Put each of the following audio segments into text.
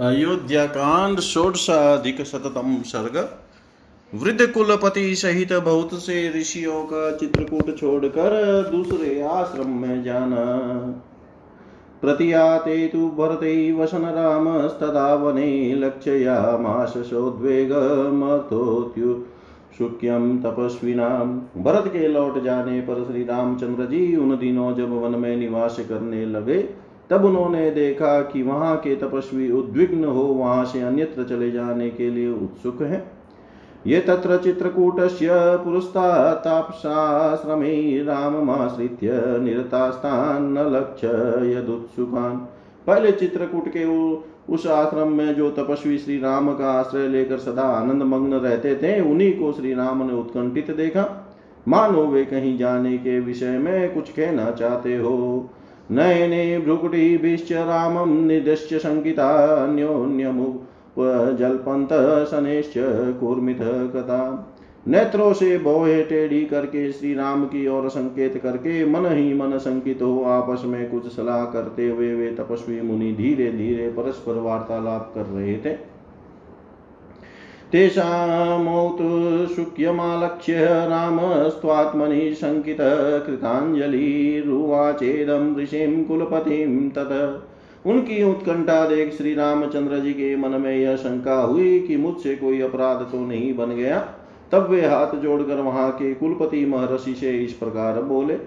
अयोध्याकांड षोडशाधिक शततम सर्ग। वृद्ध कुलपति सहित बहुत से ऋषियों का चित्रकूट छोड़कर दूसरे आश्रम में जाना। प्रतियाते तु भरते वसन राम रामस्तदा वने लक्षयामाश सोद्वेगमतोत्यु शुक्यम तपस्विनाम भरत के लौट जाने पर श्री रामचंद्र जी उन दिनों जब वन में निवास करने लगे तब उन्होंने देखा कि वहाँ के तपस्वी उद्विग्न हो वहाँ से अन्यत्र चले जाने के लिए उत्सुक हैं। ये तत्र चित्रकूटस्य पुरस्तातापसाश्रमे राममाश्रित्य निरतास्तान्न लक्ष्य यदुत्सुकान् पहले चित्रकूट के उस आश्रम में जो तपस्वी श्री राम का आश्रय लेकर सदा आनंद मग्न रहते थे, उन्हीं को श्री राम ने उत्कंठित देखा। मानो वे कहीं जाने के विषय में कुछ कहना चाहते हो। नयने भ्रुकुटिभिश्च रामं निदश्च शङ्कितान्योन्यमुपजल्पन्त शनैश्च कुर्मिथ कथा नेत्रों से बोहे टेढ़ी करके श्री राम की ओर संकेत करके मन ही मन संकित हो आपस में कुछ सलाह करते हुए वे तपस्वी मुनि धीरे धीरे परस्पर वार्तालाप कर रहे थे। तेषामौतु शुक्यमालक्ष्य रामस्त्वात्मनि शङ्कितकृताञ्जलिरुवाचेदं ऋषिं कुलपतिं तत्। उनकी उत्कंठा देख श्री रामचंद्र जी के मन में यह शंका हुई कि मुझसे कोई अपराध तो नहीं बन गया। तब वे हाथ जोड़कर वहाँ के कुलपति महर्षि से इस प्रकार बोले,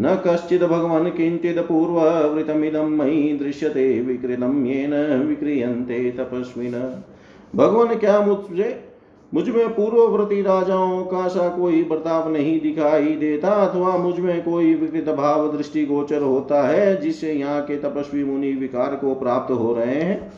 न कश्चिद भगवान किंचित किंचिद पूर्ववृतमिदं मयि दृश्यते, विकृतं येन विक्रियन्ते तपस्विन। भगवान क्या मुझे, मुझमें पूर्ववर्ती राजाओं का सा कोई बर्ताव नहीं दिखाई देता, अथवा मुझमें कोई विकृत भाव, दृष्टि गोचर होता है, जिससे यहाँ के तपस्वी मुनि विकार को प्राप्त हो रहे हैं?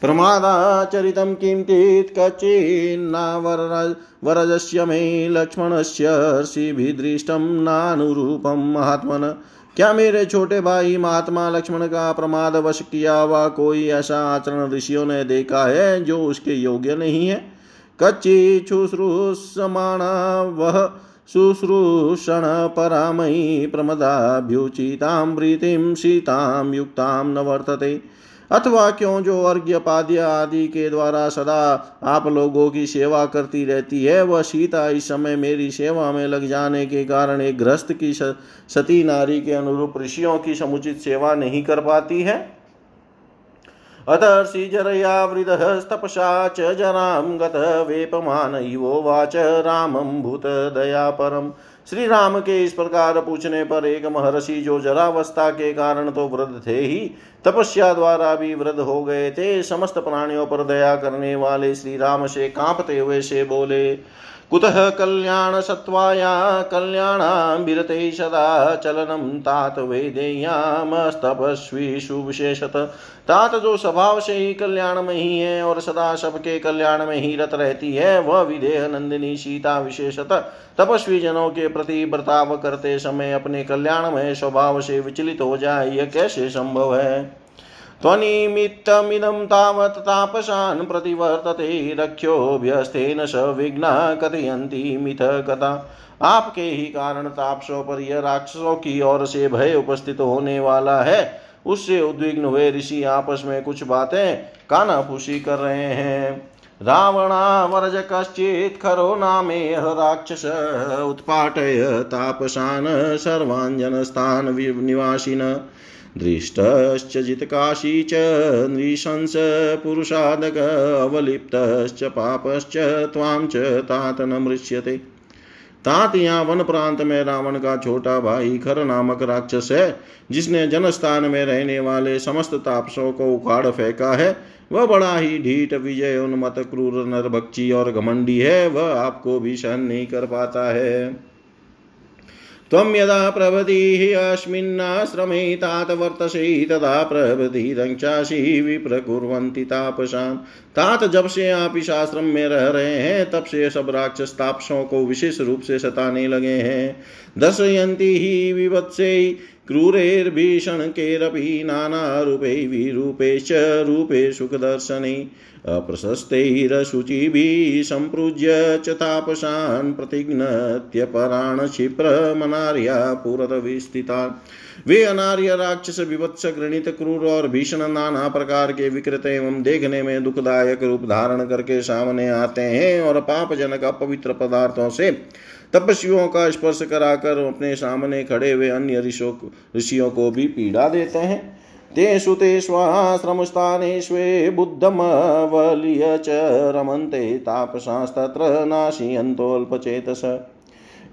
प्रमादाचरितं किञ्चित् कचिन्नावरजस्य मे लक्ष्मणस्य हर्षिभिदृष्टं नानुरूपं महात्मन क्या मेरे छोटे भाई महात्मा लक्ष्मण का प्रमाद वश किया हुआ कोई ऐसा आचरण ऋषियों ने देखा है जो उसके योग्य नहीं है? कच्ची शुश्रूषमाणा वह शुश्रूषण परामयी प्रमदाभ्युचितां प्रीतिम सीतां युक्तां न वर्तते। अथवा क्यों जो अर्घ्य, पाद्य आदि के द्वारा सदा आप लोगों की सेवा करती रहती है, वह सीता इस समय मेरी सेवा में लग जाने के कारण एक ग्रस्त की सती नारी के अनुरूप ऋषियों की समुचित सेवा नहीं कर पाती है। अतर्षिजरया वृदस्तपसा च जरां गत वेपमान इवोवाच रामं भूतदया परम्। श्री राम के इस प्रकार पूछने पर एक महर्षि जो जरावस्था के कारण तो वृद्ध थे ही, तपस्या द्वारा भी वृद्ध हो गए थे। समस्त प्राणियों पर दया करने वाले श्री राम से कांपते हुए से बोले कुतः कल्याण सत्वाया कल्याणाभिरते सदा चलनम तात वेदेयामस्तपस्वीषु विशेषत। तात जो स्वभाव से ही कल्याण में ही और सदा सबके कल्याण में ही रत रहती है, वह विदेह नंदिनी सीता विशेषत। तपस्वी जनों के प्रति बर्ताव करते समय अपने कल्याण में स्वभाव से विचलित हो जाए, यह कैसे संभव है? त्वनिमित्तमिदं तावत् तापसान् प्रतिवर्तते रक्षोभ्यस्तेन स विघ्ना कथयन्ति मिथ कथा। आपके ही कारण तापसों पर यह राक्षसों की ओर से भय उपस्थित होने वाला है। उससे उद्विग्न हुए ऋषि आपस में कुछ बातें कानाफूसी कर रहे हैं। रावणावरज कश्चित् खरो नामेह राक्षस, उत्पाटय तापसान सर्वाञ्जनस्तान् निवासिन। दृष्टश्च जितकाशी च नृशंस पुरुषादग अवलिप्तश्च पापश्च त्वां च तात न मृष्यते। तात यहाँ वन प्रांत में रावण का छोटा भाई खर नामक राक्षस है, जिसने जनस्थान में रहने वाले समस्त तापसों को उखाड़ फेंका है। वह बड़ा ही ढीठ, विजय उन्मत क्रूर, नरभक्षी और घमंडी है। वह आपको भी सहन नहीं कर पाता है। त्वं यदा प्रभृतिः अस्मिन्नाश्रमे तात वर्तसे तदा प्रभृतिरंक्षासी विप्रकुर्वन्ति तापसान् तात जब से आप इस आश्रम में रह रहे हैं तब से सब राक्षस तापसों को विशेष रूप से सताने लगे हैं। दर्शयती ही विवत्से क्रूरैर्भीषणकैरपि नानारूपै विरूपेश्च रूपे सुखदर्शने अप्रशस्तैरशुचिभिः सम्पृज्य च तापसान् प्रतिघ्नत्य पराणक्षिप्रमनार्या पुरतविस्थितान् वे अनार्य राक्षस विवत्स गृणित क्रूर और भीषण नाना प्रकार के विकृत एवं देखने में दुखदायक रूप धारण करके सामने आते हैं और पाप जनक अपवित्र पदार्थों से तपस्वियों का स्पर्श कराकर अपने सामने खड़े हुए अन्य ऋषियों को भी पीड़ा देते हैं। तेषु ते स्वाश्रमस्थानेष्वे बुद्धमवलीय च रमन्ते तापसास्तत्र नाशियन्तोऽल्पचेतस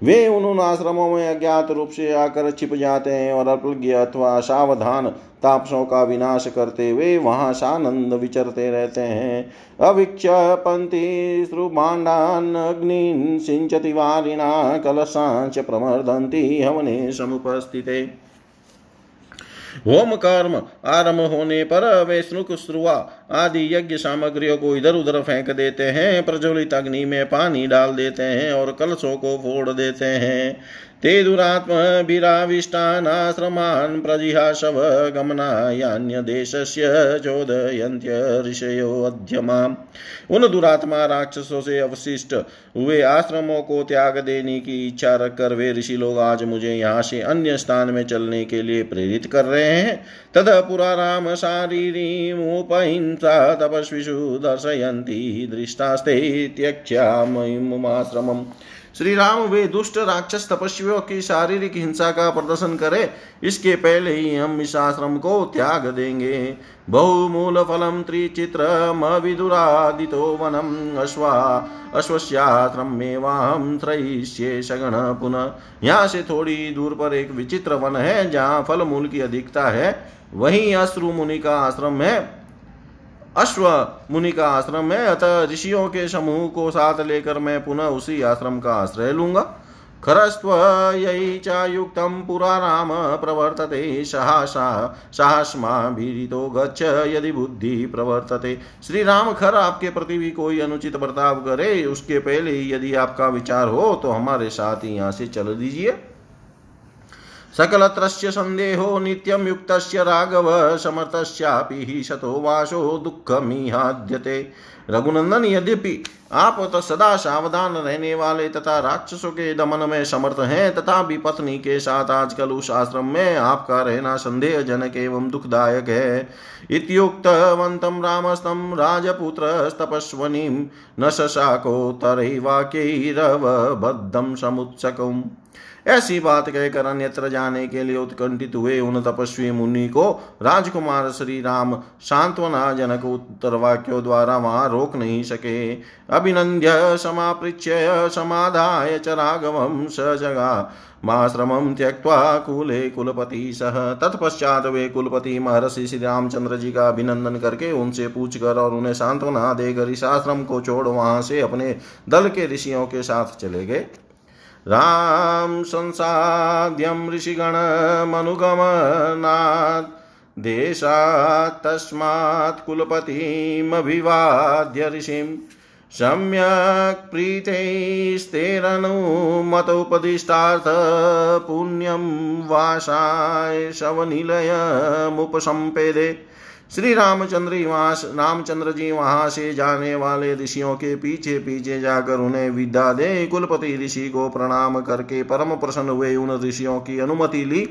वे उन आश्रमों में अज्ञात रूप से आकर छिप जाते हैं और अल्पज्ञ अथवा सावधान तापसों का विनाश करते हुए वहाँ सानंद विचरते रहते हैं। अविक्ष पंथी श्रुभाण्डान अग्नि सिंचति वारिणा कलशांच प्रमर्दंती हवने समुपस्थिते। होम कर्म आरंभ होने पर वे स्नुक श्रुआ आदि यज्ञ सामग्रियों को इधर उधर फेंक देते हैं, प्रज्वलित अग्नि में पानी डाल देते हैं और कलशों को फोड़ देते हैं। ते दुरात्मभिराविष्टानाश्रमान् प्रजिहाशव गमनायान्यदेशस्य चोदयन्त्य ऋषयोऽध्यमाम् उन दुरात्मा राक्षसों से अवशिष्ट हुए आश्रमों को त्याग देने की इच्छा रखकर वे ऋषि लोग आज मुझे यहाँ से अन्य स्थान में चलने के लिए प्रेरित कर रहे हैं। तद पुरा राम शारीरीमुपहिंसा तपस्विषु दर्शयन्ति दृष्टास्ते त्यक्ष्यामयिमुमाश्रमम् श्री राम वे दुष्ट राक्षस तपस्वियों की शारीरिक हिंसा का प्रदर्शन करे, इसके पहले ही हम इस आश्रम को त्याग देंगे। बहुमूल फलम त्रिचित्रमविदुरादितो वनम अश्वा अश्वश्याश्रम में वाहम त्रयिष्ये सगण पुनः। यहाँ से थोड़ी दूर पर एक विचित्र वन है, जहाँ फल मूल की अधिकता है। वहीं अश्रु मुनि का आश्रम है। अश्व मुनि का आश्रम है, अतः ऋषियों के समूह को साथ लेकर मैं पुनः उसी आश्रम का आश्रय लूँगा। खरस्त्व यही चायुक्तं पुरा राम प्रवर्तते सहसा सहस्माभिरितो गच्छ यदि बुद्धि प्रवर्तते। श्री राम खर आपके प्रति भी कोई अनुचित बर्ताव करे, उसके पहले यदि आपका विचार हो तो हमारे साथ ही यहाँ से चल दीजिए। सकलत्रस्य सन्देहो नित्यं युक्तस्य राघव समर्थस्यापि हि शतो वासो दुःखमिहाद्यते। रघुनंदन, यद्यपि आप तो सदा सावधान रहने वाले तथा राक्षसों के दमन में समर्थ हैं तथा भी पत्नी के साथ आजकल उस आश्रम में आपका रहना संदेह जनक एवं दुखदायक है। इत्युक्तवन्तं रामस्तं राजपुत्रस्तपस्वनीं न शशाको तरैवाक्यैरवबद्धं समुत्सकम्। ऐसी बात कहकर अन्यत्र जाने के लिए उत्कंठित हुए उन तपस्वी मुनि को राजकुमार श्री राम सांत्वना जनक उत्तर वाक्यों द्वारा वहाँ रोक नहीं सके। अभिनंद्य समापृच्य समाधाय च राघवम स जगा। माश्रमं त्यक्त्वा कुले कुलपति सह। तत्पश्चात वे कुलपति महर्षि श्री रामचंद्र जी का अभिनंदन करके उनसे पूछकर और उन्हें सांत्वना देकर इस आश्रम को छोड़ वहाँ से अपने दल के ऋषियों के साथ चले गए। राम संसाद्यं ऋषिगणमनुगमनात् देशात् तस्मात् कुलपतिमभिवाद्य ऋषिं। सम्यक् प्रीतैस्तेरनुमतोपदिष्टार्थ पुण्यं वासाय शवनिलयमुपसम्पेदे श्री रामचंद्र वहाँ रामचंद्र जी वहाँ से जाने वाले ऋषियों के पीछे पीछे जाकर उन्हें विद्या दे। कुलपति ऋषि को प्रणाम करके परम प्रसन्न हुए उन ऋषियों की अनुमति ली।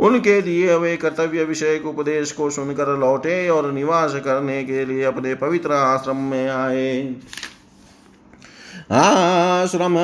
उनके दिए हुए कर्तव्य विषय उपदेश को सुनकर लौटे और निवास करने के लिए अपने पवित्र आश्रम में आए। आश्रम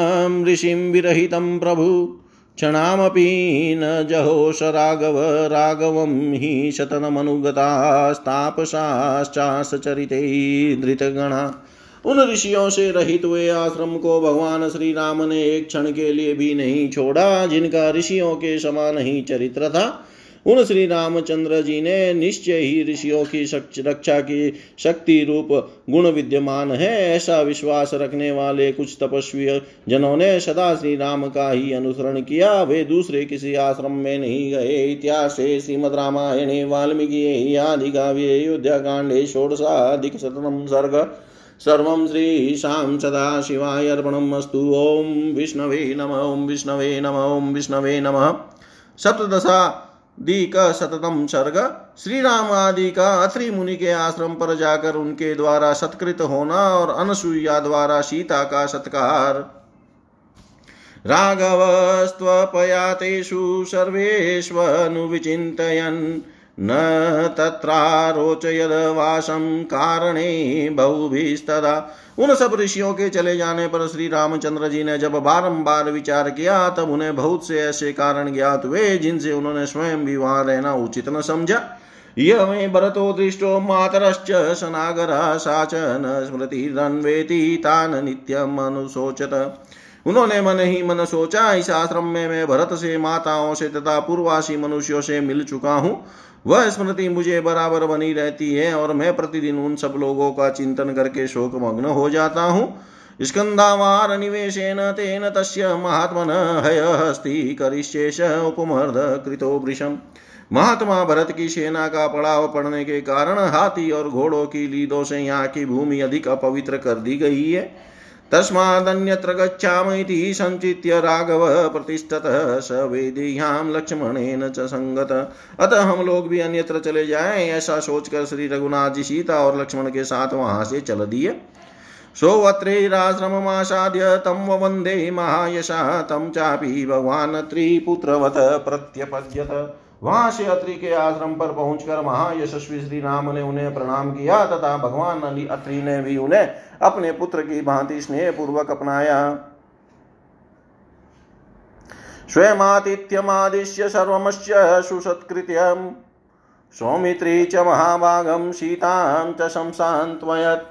ऋषि विरहितम प्रभु। क्षणामपि न जहोष राघव राघवं हि शतनमनुगतास्तापसाश्चासचरिते धृतगणा। उन ऋषियों से रहित हुए आश्रम को भगवान श्री राम ने एक क्षण के लिए भी नहीं छोड़ा, जिनका ऋषियों के समान ही चरित्र था। उन श्री रामचंद्र जी ने निश्चय ही ऋषियों की रक्षा की शक्ति रूप गुण विद्यमान है। ऐसा विश्वास रखने वाले कुछ तपस्वी जनों ने सदा श्री राम का ही अनुसरण किया। वे दूसरे किसी आश्रम में नहीं गए। इतिहास श्रीमद रामायणे, वाल्मीकि, आदि काव्ये अयोध्या कांडे षोडशाधिक शतम सर्ग। सर्वं श्रीशां सदाशिवाय अर्पणम् अस्तु। ॐ विष्णवे नम ॐ विष्णवे नम ॐ विष्णवे नमः। सप्तदशा दी का सततम सर्ग। श्री राम आदि का अत्रि मुनि के आश्रम पर जाकर उनके द्वारा सत्कृत होना और अनसुईया द्वारा सीता का सत्कार। राघवस्त्वपयातेषु सर्वेष्वनुविचिन्तयन्। न तत्रारोचयद वासम कारणे बहुभिस्तदा। उन सब ऋषियों के चले जाने पर श्री रामचंद्र जी ने जब बारंबार विचार किया, तब उन्हें बहुत से ऐसे कारण ज्ञात हुए, जिनसे उन्होंने स्वयं भी वहाँ रहना उचित न समझा। यह मे भरतो दृष्टो मातरश्च सनागर साचन स्मृतिरन्वेति तान नित्यम अनुशोचत। उन्होंने मन ही मन सोचा, इस आश्रम में मैं भरत से, माताओं से तथा पूर्वासी मनुष्यों से मिल चुका हूँ। वह स्मृति मुझे बराबर बनी रहती है और मैं प्रतिदिन उन सब लोगों का चिंतन करके शोक मग्न हो जाता हूँ। स्कंदावार निवेशेन तेन तस्य महात्मन हय हस्ति करिष्येश उपमर्द कृतो वृषम। महात्मा भरत की सेना का पड़ाव पड़ने के कारण हाथी और घोड़ों की लीदों से यहाँ की भूमि अधिक अपवित्र कर दी गई है। तस्मादन्यत्र गच्छामीति सञ्चित्य राघव प्रतिष्ठतः स वेदेह्यां लक्ष्मणेन च संगत। अतः हम लोग भी अन्यत्र चले जाएँ, ऐसा सोचकर श्री रघुनाथ जी सीता और लक्ष्मण के साथ वहाँ से चल दिए। सोऽत्रैराश्रममासाद्य तं वंदे महायशा, तं चापि भगवान् त्रिपुत्रवत प्रत्यपद्यत। वहाँ से अत्रि के आश्रम पर पहुंचकर महायशस्वी श्री राम ने उन्हें प्रणाम किया तथा भगवान अत्रि ने भी उन्हें अपने पुत्र की भांति स्नेह पूर्वक अपनाया। स्वयमातिथ्यमादिश्य सर्वमस्य सुसत्कृत्यं सौमित्री च महाभागम सीतां च शंसान्त्वयत्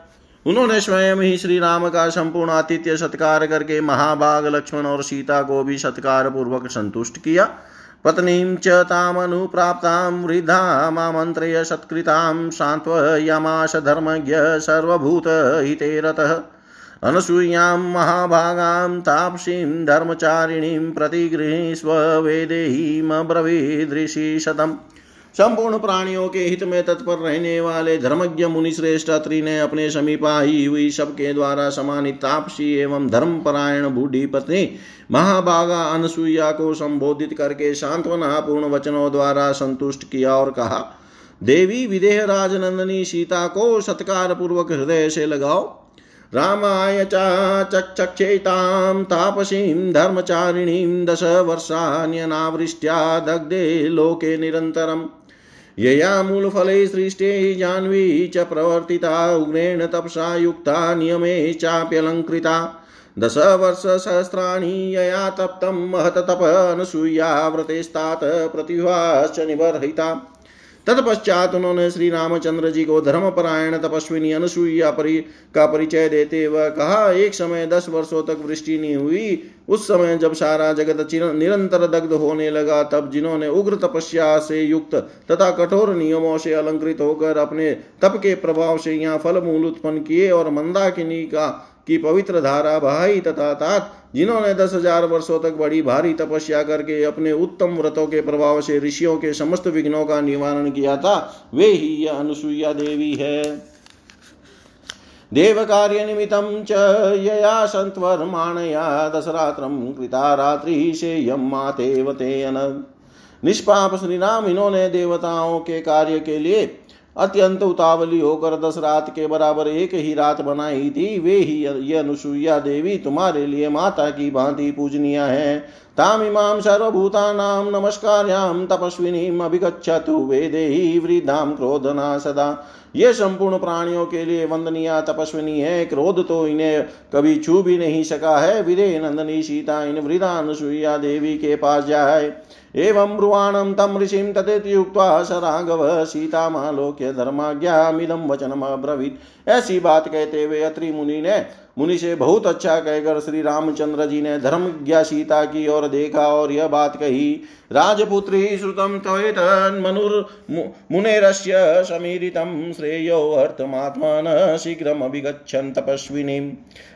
उन्होंने स्वयं ही श्री राम का संपूर्ण आतिथ्य सत्कार करके महाभाग लक्ष्मण और सीता को भी सत्कार पूर्वक संतुष्ट किया। पत्नीं च तामनुप्राप्तां वृद्धामामन्त्रय सत्कृतां सान्त्वयमाश धर्मज्ञ सर्वभूतहिते रतः अनसूयां महाभागां तापसीं धर्मचारिणीं प्रतिगृहीष्व वेदेहीमब्रवीदृषि शतम् संपूर्ण प्राणियों के हित में तत्पर रहने वाले धर्मज्ञ मुनि श्रेष्ठ अत्रि ने अपने समीप आई हुई सबके द्वारा समानित तापसी एवं धर्मपरायण बूढ़ी पत्नी महाभागा अनसुईया को संबोधित करके सांत्वना पूर्ण वचनों द्वारा संतुष्ट किया और कहा, देवी विदेह राजनंदनी सीता को सत्कार पूर्वक हृदय से लगाओ। रामाय चक्षेतां तापसीं धर्मचारिणीं दश वर्षान्यनावृष्ट्या दग्धे लोके निरन्तरम्। यया मूलफले सृष्टे जाह्नवी च प्रवर्तिता, उग्रेण तपसा युक्ता, नियमे चाप्यलङ्कृता दशवर्षसहस्राणि यया तप्तं महततप, अनसूया व्रतेस्तात् प्रतिभाश्च निबर्हिता। तत्पश्चात उन्होंने श्री रामचंद्र जी को धर्मपरायण तपस्विनी अनुसुईया परि का परिचय देते वह कहा, एक समय दस वर्षों तक वृष्टि नहीं हुई। उस समय जब सारा जगत निरंतर दग्ध होने लगा, तब जिन्होंने उग्र तपस्या से युक्त तथा कठोर नियमों से अलंकृत होकर अपने तप के प्रभाव से यहाँ फल मूल उत्पन्न किए और मंदाकिनी का की पवित्र धारा बहाई तथा तात, जिन्होंने दस हज़ार वर्षों तक बड़ी भारी तपस्या करके अपने उत्तम व्रतों के प्रभाव से ऋषियों के समस्त विघ्नों का निवारण किया था, वे ही यह अनुसुईया देवी है। देव कार्य निमित्तं च यया सन्त्वर्माणया दशरात्रं कृता रात्रि से यम मातेव ते निष्पाप श्री राम इन्होंने देवताओं के कार्य के लिए अत्यंत उतावली होकर दस रात के बराबर एक ही रात बनाई थी। वे ही ये अनुसुईया देवी तुम्हारे लिए माता की भांति पूजनीय है। तामिमां सर्वभूतानां नमस्कार्यां तपस्विनीम् अभिगच्छतु वेदेहि वृद्धां क्रोधना सदा। ये संपूर्ण प्राणियों के लिए वंदनीय तपस्विनी है, क्रोध तो इन्हें कभी छू भी नहीं सका है। विदे नंदनी सीता इन वृद्धा अनुसुईया देवी के पास जाए। एवं ब्रुवाणं तं ऋषिं तथेत्युक्त्वा स राघव सीतामालोक्य धर्माज्ञामिदं वचनमब्रवीत्। ऐसी बात कहते हुए अत्रि मुनि ने मुनि से बहुत अच्छा कहकर श्री रामचंद्र जी ने धर्म ज्ञा सीता की ओर देखा और यह बात कही, राजपुत्री श्रुतम तवेतन्मनुर् मुनेरस्य समीरितं श्रेयो अर्थमात्मन शीघ्रमभिगच्छन् तपस्विनी।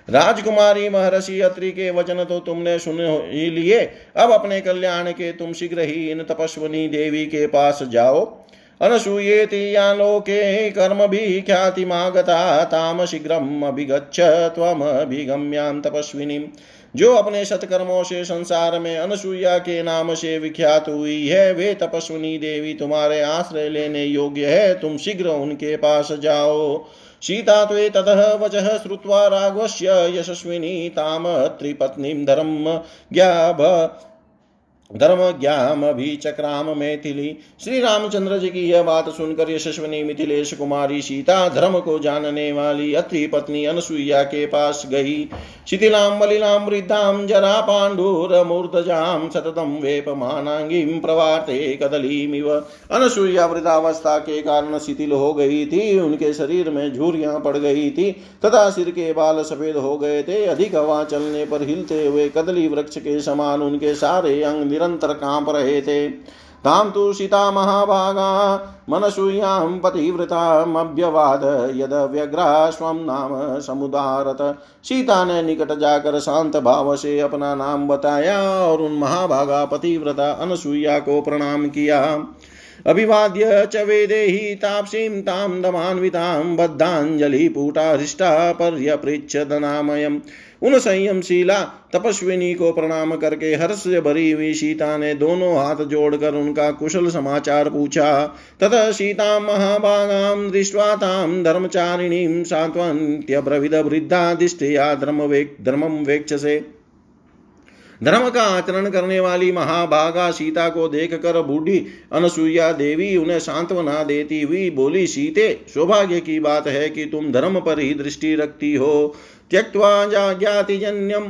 राजकुमारी महर्षि अत्रि के वचन तो तुमने सुन ही लिए, अब अपने कल्याण के तुम शीघ्र ही इन तपस्विनी देवी के पास जाओ। अनसूयेति या लोके कर्मभिः ख्यातिमागता, ताम शीघ्रम् अभिगच्छ त्वमभिगम्यां तपस्विनीं जो अपने सत्कर्मों से संसार में अनसुईया के नाम से विख्यात हुई है, वे तपस्विनी देवी तुम्हारे आश्रय लेने योग्य है, तुम शीघ्र उनके पास जाओ। सीता त्वे ततः वचः श्रुत्वा राघवस्य यशस्विनी ताम त्रिपत्नीं धर्म। ज्ञाभ धर्म ज्ञाम भी चक्राम मैथिली श्री रामचंद्र जी की यह बात सुनकर यशस्वनी मिथिलेश कुमारी सीता धर्म को जानने वाली अत्रि पत्नी अनुसुईया के पास गई। शिथिलाम, मलिलाम, वृद्धाम, जरा पांडुर, मूर्धजाम, सततम वेपमानांगीम प्रवाते कदलीमिव। अनुसुईया वृद्धावस्था के कारण शिथिल हो गई थी। उनके शरीर में झूरियाँ पड़ गई थी। तथा सिर के बाल सफ़ेद हो गए थे। अधिक हवा चलने पर हिलते हुए कदली वृक्ष के समान उनके सारे अंग निरंतर काँप रहे थे। ताम तो सीता महाभागा मनसूयां पतिव्रतामभ्यवाद यद व्यग्रा स्व नाम समुदारत। सीता ने निकट जाकर शांत भाव से अपना नाम बताया और उन महाभागा पतिव्रता अनसुईया को प्रणाम किया। अभिवाद्य च वेदेहि ताप्सीं तां दमान्वितां बद्धाञ्जलिपूटा हृष्टा पर्यपृच्छदनामयम् उन संयमशीला तपस्विनी को प्रणाम करके हर्ष से भरी हुई सीता ने दोनों हाथ जोड़कर उनका कुशल समाचार पूछा। तथा सीता महाभागाम दृष्टवा ताम धर्मचारिणीं सात्वन्त्यब्रविद वृद्धा दिष्टया धर्म वेक धर्मम वेक्ष से धर्म का आचरण करने वाली महाभागा सीता को देख कर बूढ़ी अनसुईया देवी उन्हें सांत्वना देती हुई बोली, सीते, सौभाग्य की बात है कि तुम धर्म पर ही दृष्टि रखती हो। त्यक्त्वा ज्ञातिजन्यम्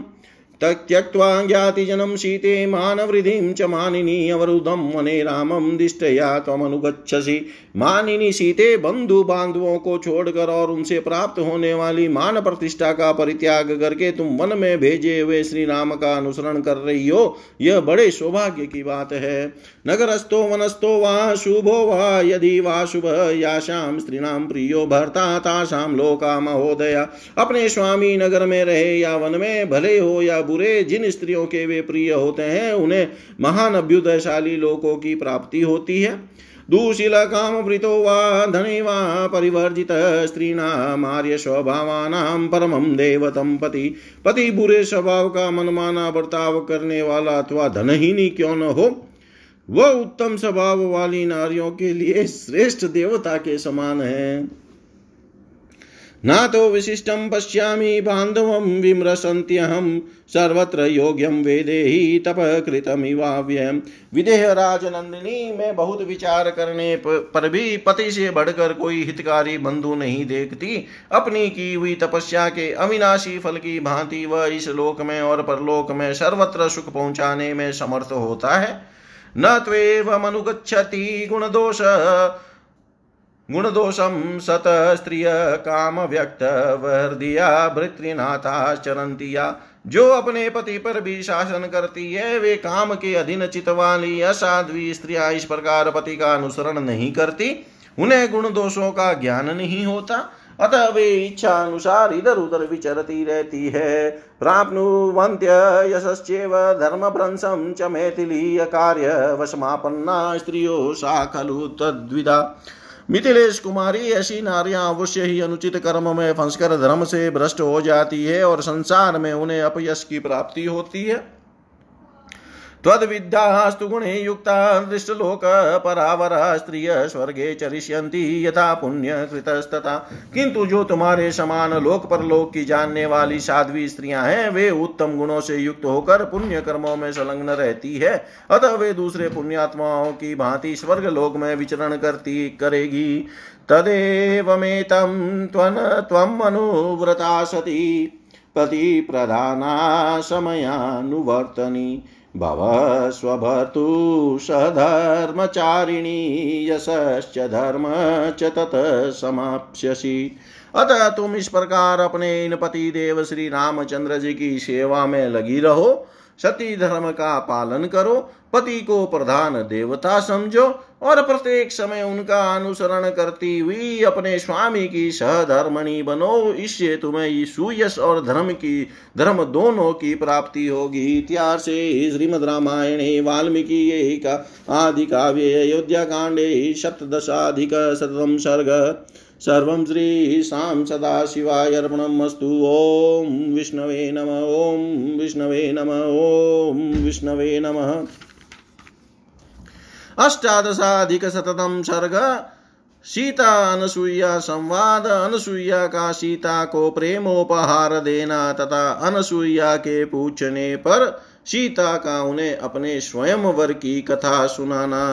त्यक्त्वा ज्ञातिजनं शीते मानवृद्धिं च मानिनी अवरुद्धं वने रामं दिष्टया त्वमनुगच्छसि। मानिनी सीते बंधु बांधवों को छोड़कर और उनसे प्राप्त होने वाली मान प्रतिष्ठा का परित्याग करके तुम वन में भेजे हुए श्री राम का अनुसरण कर रही हो, यह बड़े सौभाग्य की बात है। नगरस्थो वनस्थो वा शुभो वा यदि वा शुभ याशाम स्त्रीणाम प्रियो भर्ता ताशाम लोका महोदया। अपने स्वामी नगर में रहे या वन में भले हो या बुरे जिन स्त्रियों के वे प्रिय होते हैं, उन्हें महान अभ्युदयशाली लोकों की प्राप्ति होती है। दूशील काम वृतो वा धने वा परिवर्जित स्त्रीणामार्य स्वभावानां परमं देवतम पति। पति बुरे स्वभाव का मनमाना बर्ताव करने वाला अथवा धनहीनी क्यों न हो? वह उत्तम स्वभाव वाली नारियों के लिए श्रेष्ठ देवता के समान है। न तो विशिष्टं पश्यामि बान्धवं विमृशन्त्यहं सर्वत्र योग्यं वेदेहि तपकृतमिवाव्ययम् विदेह राजनंदिनी में बहुत विचार करने पर भी पति से बढ़कर कोई हितकारी बंधु नहीं देखती। अपनी की हुई तपस्या के अविनाशी फल की भांति वह इस लोक में और परलोक में सर्वत्र सुख पहुँचाने में समर्थ होता है। न त्वेव मनुगछति गुणदोष गुणदोषं सत स्त्रिय काम व्यक्त वर्दिया भृतृनाथाचरन्ति या जो अपने पति पर भी शासन करती है, वे काम के अधीन चित वाली असाध्वी स्त्रिया इस प्रकार पति का अनुसरण नहीं करती। उन्हें गुण दोषों का ज्ञान नहीं होता। अतः वे इच्छा अनुसार इधर उधर विचरती रहती है। प्राप्नुवन्त्य यशश्चेव धर्मभ्रंशं च मैथिलीय कार्य वशमापन्ना स्त्रियो सा खलु तद्विदा। मिथिलेश कुमारी, ऐसी नारियाँ अवश्य ही अनुचित कर्म में फंसकर धर्म से भ्रष्ट हो जाती है और संसार में उन्हें अपयश की प्राप्ति होती है। त्वद्विद्यास्तु गुणे युक्ता, दृष्टलोक परावर, स्त्रिय स्वर्गे चरिष्यन्ति, यथा पुण्य कृतस्तथा किंतु जो तुम्हारे समान लोक परलोक की जानने वाली साध्वी स्त्रियाँ हैं, वे उत्तम गुणों से युक्त होकर पुण्य कर्मों में संलग्न रहती है। अतः वे दूसरे पुण्यात्माओं की भांति स्वर्ग लोक में विचरण करती, करेगी। तदेवमेतं त्वन त्वम् अनुव्रता सती, प्रतिप्रधाना समयानुवर्तनी। भव सधर्मचारिणी यशश्च धर्म च तत समाप्स्यसि। अतः तुम इस प्रकार अपने इन पति देव श्री रामचंद्र जी की सेवा में लगी रहो। सती धर्म का पालन करो, पति को प्रधान देवता समझो, और प्रत्येक समय उनका अनुसरण करती हुई अपने स्वामी की सहधर्मणी बनो। इससे तुम्हें सुयश और धर्म की, धर्म दोनों की प्राप्ति होगी। इतिहास श्रीमद रामायणे, वाल्मीकि आदि काव्ये, अयोध्या कांडे सप्तशाधिक शतम सर्ग सर्वं श्रीशां सदाशिवाय अस्तु ॐ विष्णवे नम, ॐ विष्णवे नम, ॐ विष्णवे नमः। अष्टादशाधिकशततं सर्ग। सीता अनसुईया संवाद अनसुईया का सीता को प्रेमोपहार देना तथा अनसुईया के पूछने पर सीता का उन्हें अपने स्वयंवर की कथा सुनाना।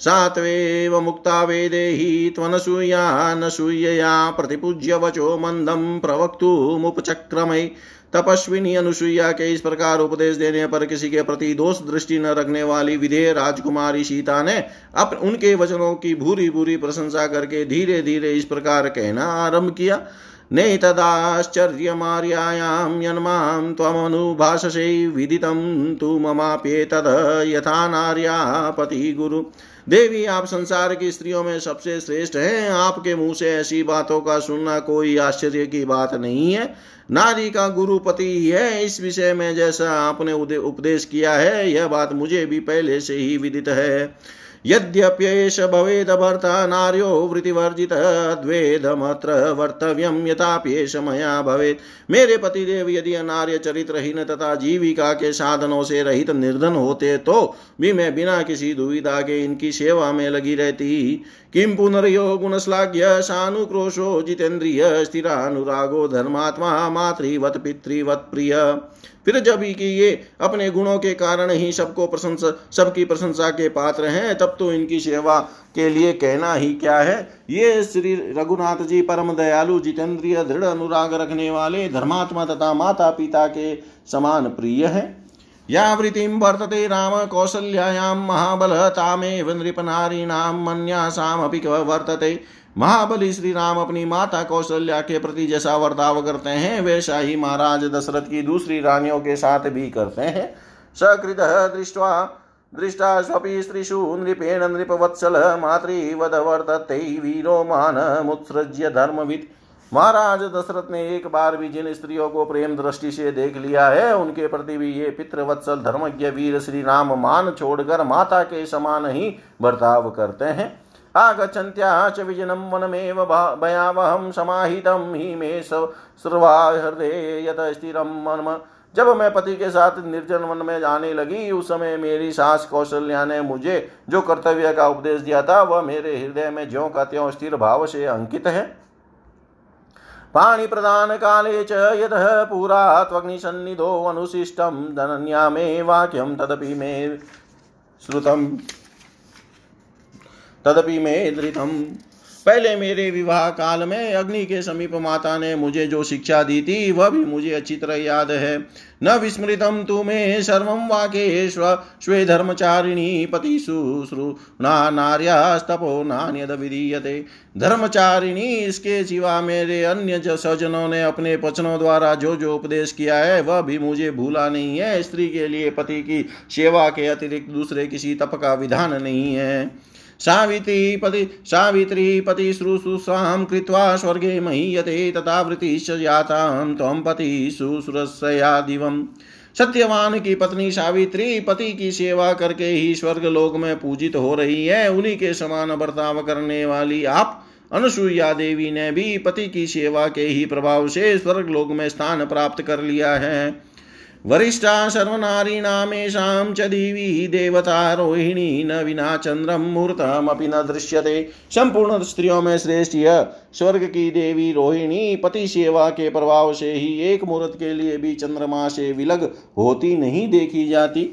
सात्वेव मुक्ता वेदेहि त्वनसूया नसूयया प्रतिपूज्य वचो मंदम प्रवक्तुमुपचक्रमय तपस्विनी अनुसुईया के इस प्रकार उपदेश देने पर किसी के प्रति दोष दृष्टि न रखने वाली विधेय राजकुमारी सीता ने अब उनके वचनों की भूरी भूरी प्रशंसा करके धीरे धीरे इस प्रकार कहना आरंभ किया। नैतदाश्चर्यमार्यायां यन्मां त्वमनुभाषसे विदितं तु ममाप्येतद् यथा नार्या गुरु देवी, आप संसार की स्त्रियों में सबसे श्रेष्ठ हैं। आपके मुँह से ऐसी बातों का सुनना कोई आश्चर्य की बात नहीं है। नारी का गुरुपति ही है। इस विषय में जैसा आपने उपदेश किया है, यह बात मुझे भी पहले से ही विदित है। यद्यप्येष भवेद भर्ता नार्यो वृत्तिवर्जित द्वेदमत्र वर्तव्यम यथाप्येष मया भवेत। मेरे पतिदेव यदि अनार्य चरित्रहीन तथा जीविका के साधनों से रहित निर्धन होते तो भी मैं बिना किसी दुविधा के इनकी सेवा में लगी रहती। किम पुनर्यो गुणश्लाघ्य सानुक्रोशो जितेन्द्रिय स्थिरानुरागो धर्मात्मा मातृवत पितृवत प्रिय। फिर जब कि ये अपने गुणों के कारण ही सबको प्रशंसा, सबकी प्रशंसा के पात्र हैं, तब तो इनकी सेवा के लिए कहना ही क्या है? ये श्री रघुनाथ जी परम दयालु, जितेंद्रिय, दृढ़ अनुराग रखने वाले, धर्मात्मा तथा माता पिता के समान प्रिय है। या वृत्तिम वर्तते राम कौसल्यायां महाबल तामेव नृपनारीणां मन्यासामपि वर्तते। महाबली श्री राम अपनी माता कौशल्या के प्रति जैसा वर्ताव करते हैं वैसा ही महाराज दशरथ की दूसरी रानियों के साथ भी करते हैं। सकृत दृष्टवा, दृष्टा स्वपि स्त्रीषु नृपेण नृपवत्सल मातृवद वर्तते वीरो मान मुत्सृज्य धर्मविद। महाराज दशरथ ने एक बार भी जिन स्त्रियों को प्रेम दृष्टि से देख लिया है, उनके प्रति भी ये पितृवत्सल धर्मज्ञ वीर श्री राम मान छोड़कर माता के समान ही बर्ताव करते हैं। आगच्छन्त्या च विजनं वनमेव भयावहं समाहितं हि मे सर्वा हृदय यत स्थिरं मनम जब मैं पति के साथ निर्जन वन में जाने लगी, उस समय मेरी सास कौशल्या ने मुझे जो कर्तव्य का उपदेश दिया था, वह मेरे हृदय में ज्यो का त्यों स्थिर भाव से अंकित है। पाणी प्रदान काले च यतः पुरा त्वग्निसन्निधो अनुशिष्टं, धनन्या मे वाक्यं, तदपि मे श्रुतम्। तदपि मे धृतम पहले मेरे विवाह काल में अग्नि के समीप माता ने मुझे जो शिक्षा दी थी, वह भी मुझे अच्छी तरह याद है। न विस्मृतम तुम्हें सर्व वाक्य स्वे धर्मचारिणी पति शुश्रूणा नार्यास्तपो नान्यद विधीयते धर्मचारिणी, इसके सिवा मेरे अन्य सज्जनों ने अपने पचनों द्वारा जो जो उपदेश किया है, वह भी मुझे भूला नहीं है। स्त्री के लिए पति की सेवा के अतिरिक्त दूसरे किसी तप का विधान नहीं है। सावित्री पति सावित्री पतिश्रुश्रूषां कृत्वा स्वर्गे महीयते तथा वृत्तिश्च जातां त्वं पतिशुश्रूषया दिवम् सत्यवान की पत्नी सावित्री पति की सेवा करके ही स्वर्ग लोक में पूजित हो रही है। उन्हीं के समान बर्ताव करने वाली आप अनुसुईया देवी ने भी पति की सेवा के ही प्रभाव से स्वर्ग लोक में स्थान प्राप्त कर लिया है। वरिष्ठा सर्वनारीणामेषां च दिवि देवता रोहिणी न विना चंद्रम मुहूर्तमपि न दृश्यते। संपूर्ण स्त्रियों में श्रेष्ठ यह स्वर्ग की देवी रोहिणी पति सेवा के प्रभाव से ही एक मुहूर्त के लिए भी चंद्रमा से विलग होती नहीं देखी जाती।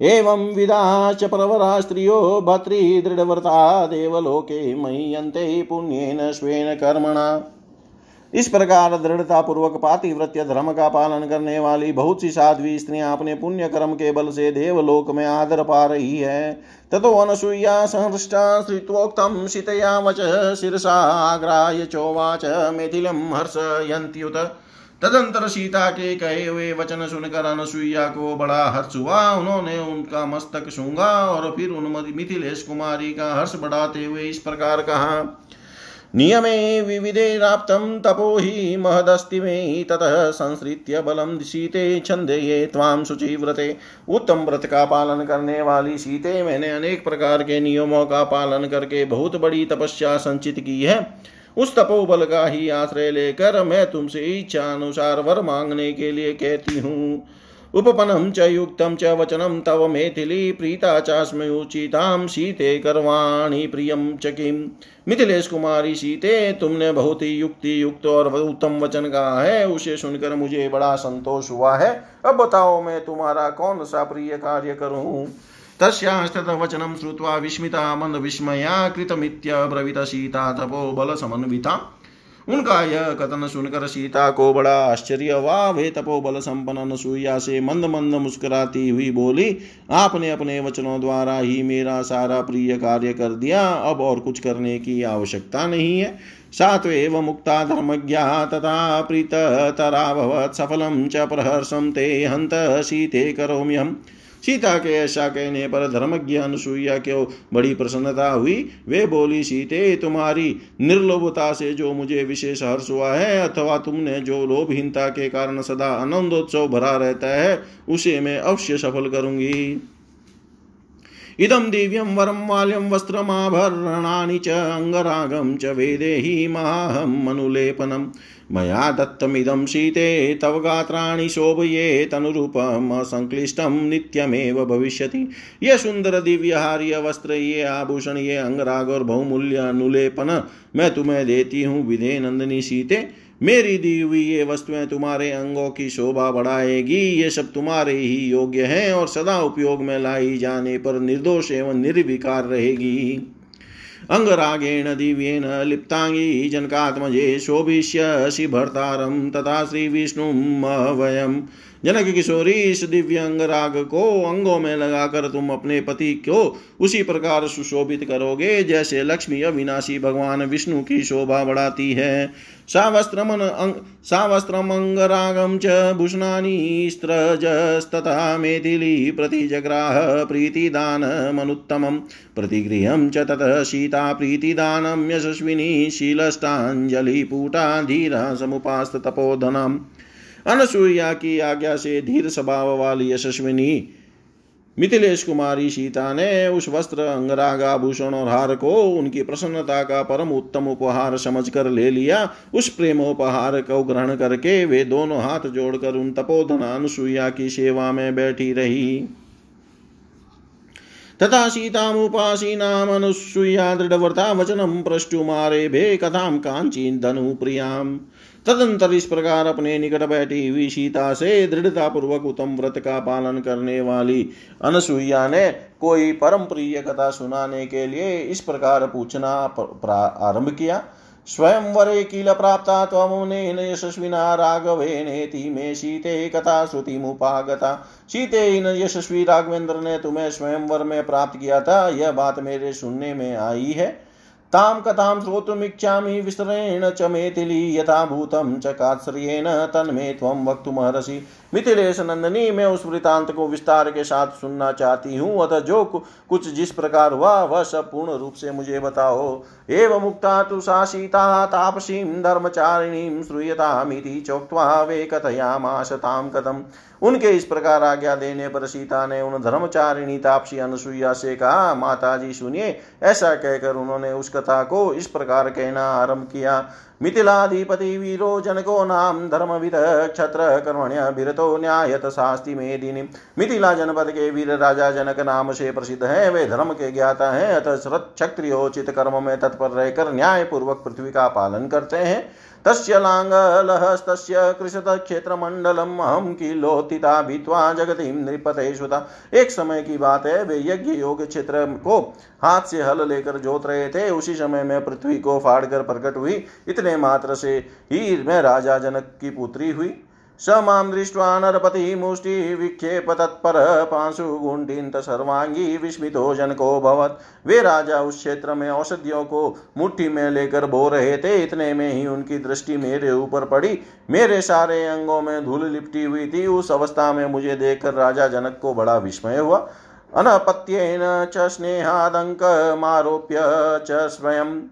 एवं विदा च प्रवरा स्त्रियो भर्तृदृढ़व्रता देवलोके मह्यन्ते पुण्येन स्वेन कर्मणा। इस प्रकार दृढ़ता पूर्वक पातिव्रत्य धर्म का पालन करने वाली बहुत सी साध्वी स्त्रियाँ अपने पुण्य कर्म के बल से देवलोक में आदर पा रही है। ततो अनसूया सहृष्टा श्रुतोक्तम शीतया वच शीर्षाग्राय चोवाच मिथिलम हर्षयंत्युत तदंतर सीता के कहे हुए वचन सुनकर अनसुईया को बड़ा हर्ष हुआ। उन्होंने उनका मस्तक सूँगा और फिर उन मिथिलेश कुमारी का हर्ष बढ़ाते हुए इस प्रकार कहा नियमे विविधेराप्तं तपो हि महदस्ति मे, ततः संसृत्य बलं सीते छंदेये त्वां शुचिव्रते। उत्तम व्रत का पालन करने वाली सीते मैंने अनेक प्रकार के नियमों का पालन करके बहुत बड़ी तपस्या संचित की है। उस तपोबल का ही आश्रय लेकर मैं तुमसे इच्छा अनुसार वर मांगने के लिए कहती हूँ। उपपनं च युक्तं च वचनं तव मेथिली प्रीता चास्मयुचितां सीते करवाणी प्रियं च किम? मिथिलेश कुमारी सीते, तुमने बहुत ही युक्ति युक्त और उत्तम वचन कहा है, उसे सुनकर मुझे बड़ा संतोष हुआ है। अब बताओ मैं तुम्हारा कौन सा प्रिय कार्य करूँ? तस्यास्ततवचनं श्रुत्वा विस्मिता मन विस्मया कृतमित्यब्रवीत सीता, तपो बल समन्विता। उनका यह कथन सुनकर सीता को बड़ा आश्चर्य। हुआ वे तपोबल संपन्न सुया से मंद मंद मुस्कुराती हुई बोली, आपने अपने वचनों द्वारा ही मेरा सारा प्रिय कार्य कर दिया, अब और कुछ करने की आवश्यकता नहीं है। सात्वेव मुक्ता धर्मज्ञा तथा प्रीत तराभवत् सफलम च प्रहर्षम ते हंत सीते करोम्यहम्। सीता के ऐसा कहने पर धर्मज्ञ अनुसुईया क्यों बड़ी प्रसन्नता हुई। वे बोली, सीते, तुम्हारी निर्लोभता से जो मुझे विशेष हर्ष हुआ है अथवा तुमने जो लोभहीनता के कारण सदा आनंदोत्सव भरा रहता है, उसे मैं अवश्य सफल करूँगी। इदं दिव्यं वरं माल्यं वस्त्रमाभरणानि च अङ्गरागं च वेदेहि माहं मनुलेपनम्। मया दत्तमिदं शीते तव गात्राणि शोभये तनुरूपमसङ्क्लिष्टं नित्यमेव भविष्यति। ये सुंदर दिव्यहार्य वस्त्र, ये आभूषण, ये अंगराग और बहुमूल्य अनुलेपन मैं तुम्हें देती हूँ विधे नंदिनी सीते। मेरी दी हुई ये वस्तुएँ तुम्हारे अंगों की शोभा बढ़ाएगी। ये सब तुम्हारे ही योग्य हैं और सदा उपयोग में लाई जाने पर निर्दोष एवं निर्विकार रहेगी। अङ्गरागेण दिव्येन लिप्ताङ्गी जनकात्मजे शोभिष्य शिभर्तारं तथा श्रीविष्णुम् वयम् जनक किशोरी इस दिव्य अंगराग को अंगों में लगाकर तुम अपने पति को उसी प्रकार सुशोभित करोगे, जैसे लक्ष्मी अविनाशी भगवान विष्णु की शोभा बढ़ाती है। सावस्त्रमन सावस्त्रमङ्गरागं च भूषणानि स्त्रजस्तथा मेथिली प्रतिजग्राह प्रीतिदानमनुत्तमं प्रतिगृहं च ततः सीता प्रीतिदानं यशस्विनी शीलष्टाञ्जलिपूटा धीरा समुपास्ततपोधनम्। अनसुईया की आज्ञा से धीर स्वभाव वाली यशस्विनी मिथिलेश कुमारी सीता ने उस वस्त्र, अंगराग, आभूषण और हार को उनकी प्रसन्नता का परम उत्तम उपहार समझकर ले लिया। उस प्रेमोपहार को ग्रहण करके वे दोनों हाथ जोड़कर उन तपोधन अनुसुईया की सेवा में बैठी रही। तथा सीतामुपासीनामनुसुया दृढ़व्रता वचनम प्रष्टुमारे भे कथाम कांची धनु प्रियाम। तदंतर इस प्रकार अपने निकट बैठी हुई सीता से दृढ़ता पूर्वक उत्तम व्रत का पालन करने वाली अनसुईया ने कोई परम प्रिय कथा सुनाने के लिए इस प्रकार पूछना आरंभ किया। स्वयंवरे किल प्राप्ता त्वमुनेन यशस्विना राघवेनेति मे सीते कथा श्रुतिमुपागता सीते इन यशस्वी राघवेंद्र ने तुम्हें स्वयंवर में प्राप्त किया था, यह बात मेरे सुनने में आई है। तां कथां श्रोतुमिच्छामि विस्तरेण च मेथिली यथाभूत च काश्रिएण तन्मे त्वं मिथिलेश नंदनी मैं उस वृतांत को विस्तार के साथ सुनना चाहती हूँ। अतः जो कुछ जिस प्रकार हुआ, वह सब पूर्ण रूप से मुझे बताओ। एव मुक्ता तु सा सीता धर्मचारिणीं श्रूयतामिति चोक्त्वा वे कथयामास तां कथम्। उनके इस प्रकार आज्ञा देने पर सीता ने उन धर्मचारिणी तापसी अनुसुईया से कहा माता जी सुनिए, ऐसा कहकर उन्होंने उस कथा को इस प्रकार कहना आरंभ किया। मिथिलाधिपति वीरो जनको नाम धर्मविद क्षत्र कर्मण्य विरतो न्यायत शास्ति मेदिनी। मिथिला जनपद के वीर राजा जनक नाम से प्रसिद्ध है, वे धर्म के ज्ञाता हैं, अतः क्षत्रियोचित कर्म में तत्पर रहकर न्याय पूर्वक पृथ्वी का पालन करते हैं। तस्य लाङ्गलहस्तस्य कृषतक्षेत्रमण्डलम् अहं किलोतिता भित्वा जगतीं नृपते सुता एक समय की बात है, वे यज्ञ योग क्षेत्र को हाथ से हल लेकर जोत रहे थे। उसी समय में पृथ्वी को फाड़कर प्रकट हुई। इतने मात्र से ही मैं राजा जनक की पुत्री हुई। स माँ दृष्ट्वा नरपतिमुष्टिविक्षेप तत्पर पांशुगुण्ठिन्त सर्वांगी विस्मितो जनको भवत। वे राजा उस क्षेत्र में औषधियों को मुट्ठी में लेकर बो रहे थे। इतने में ही उनकी दृष्टि मेरे ऊपर पड़ी। मेरे सारे अंगों में धूल लिपटी हुई थी। उस अवस्था में मुझे देखकर राजा जनक को बड़ा विस्मय हुआ। अनपत्येन च स्नेहादङ्कमारोप्य च स्वयं।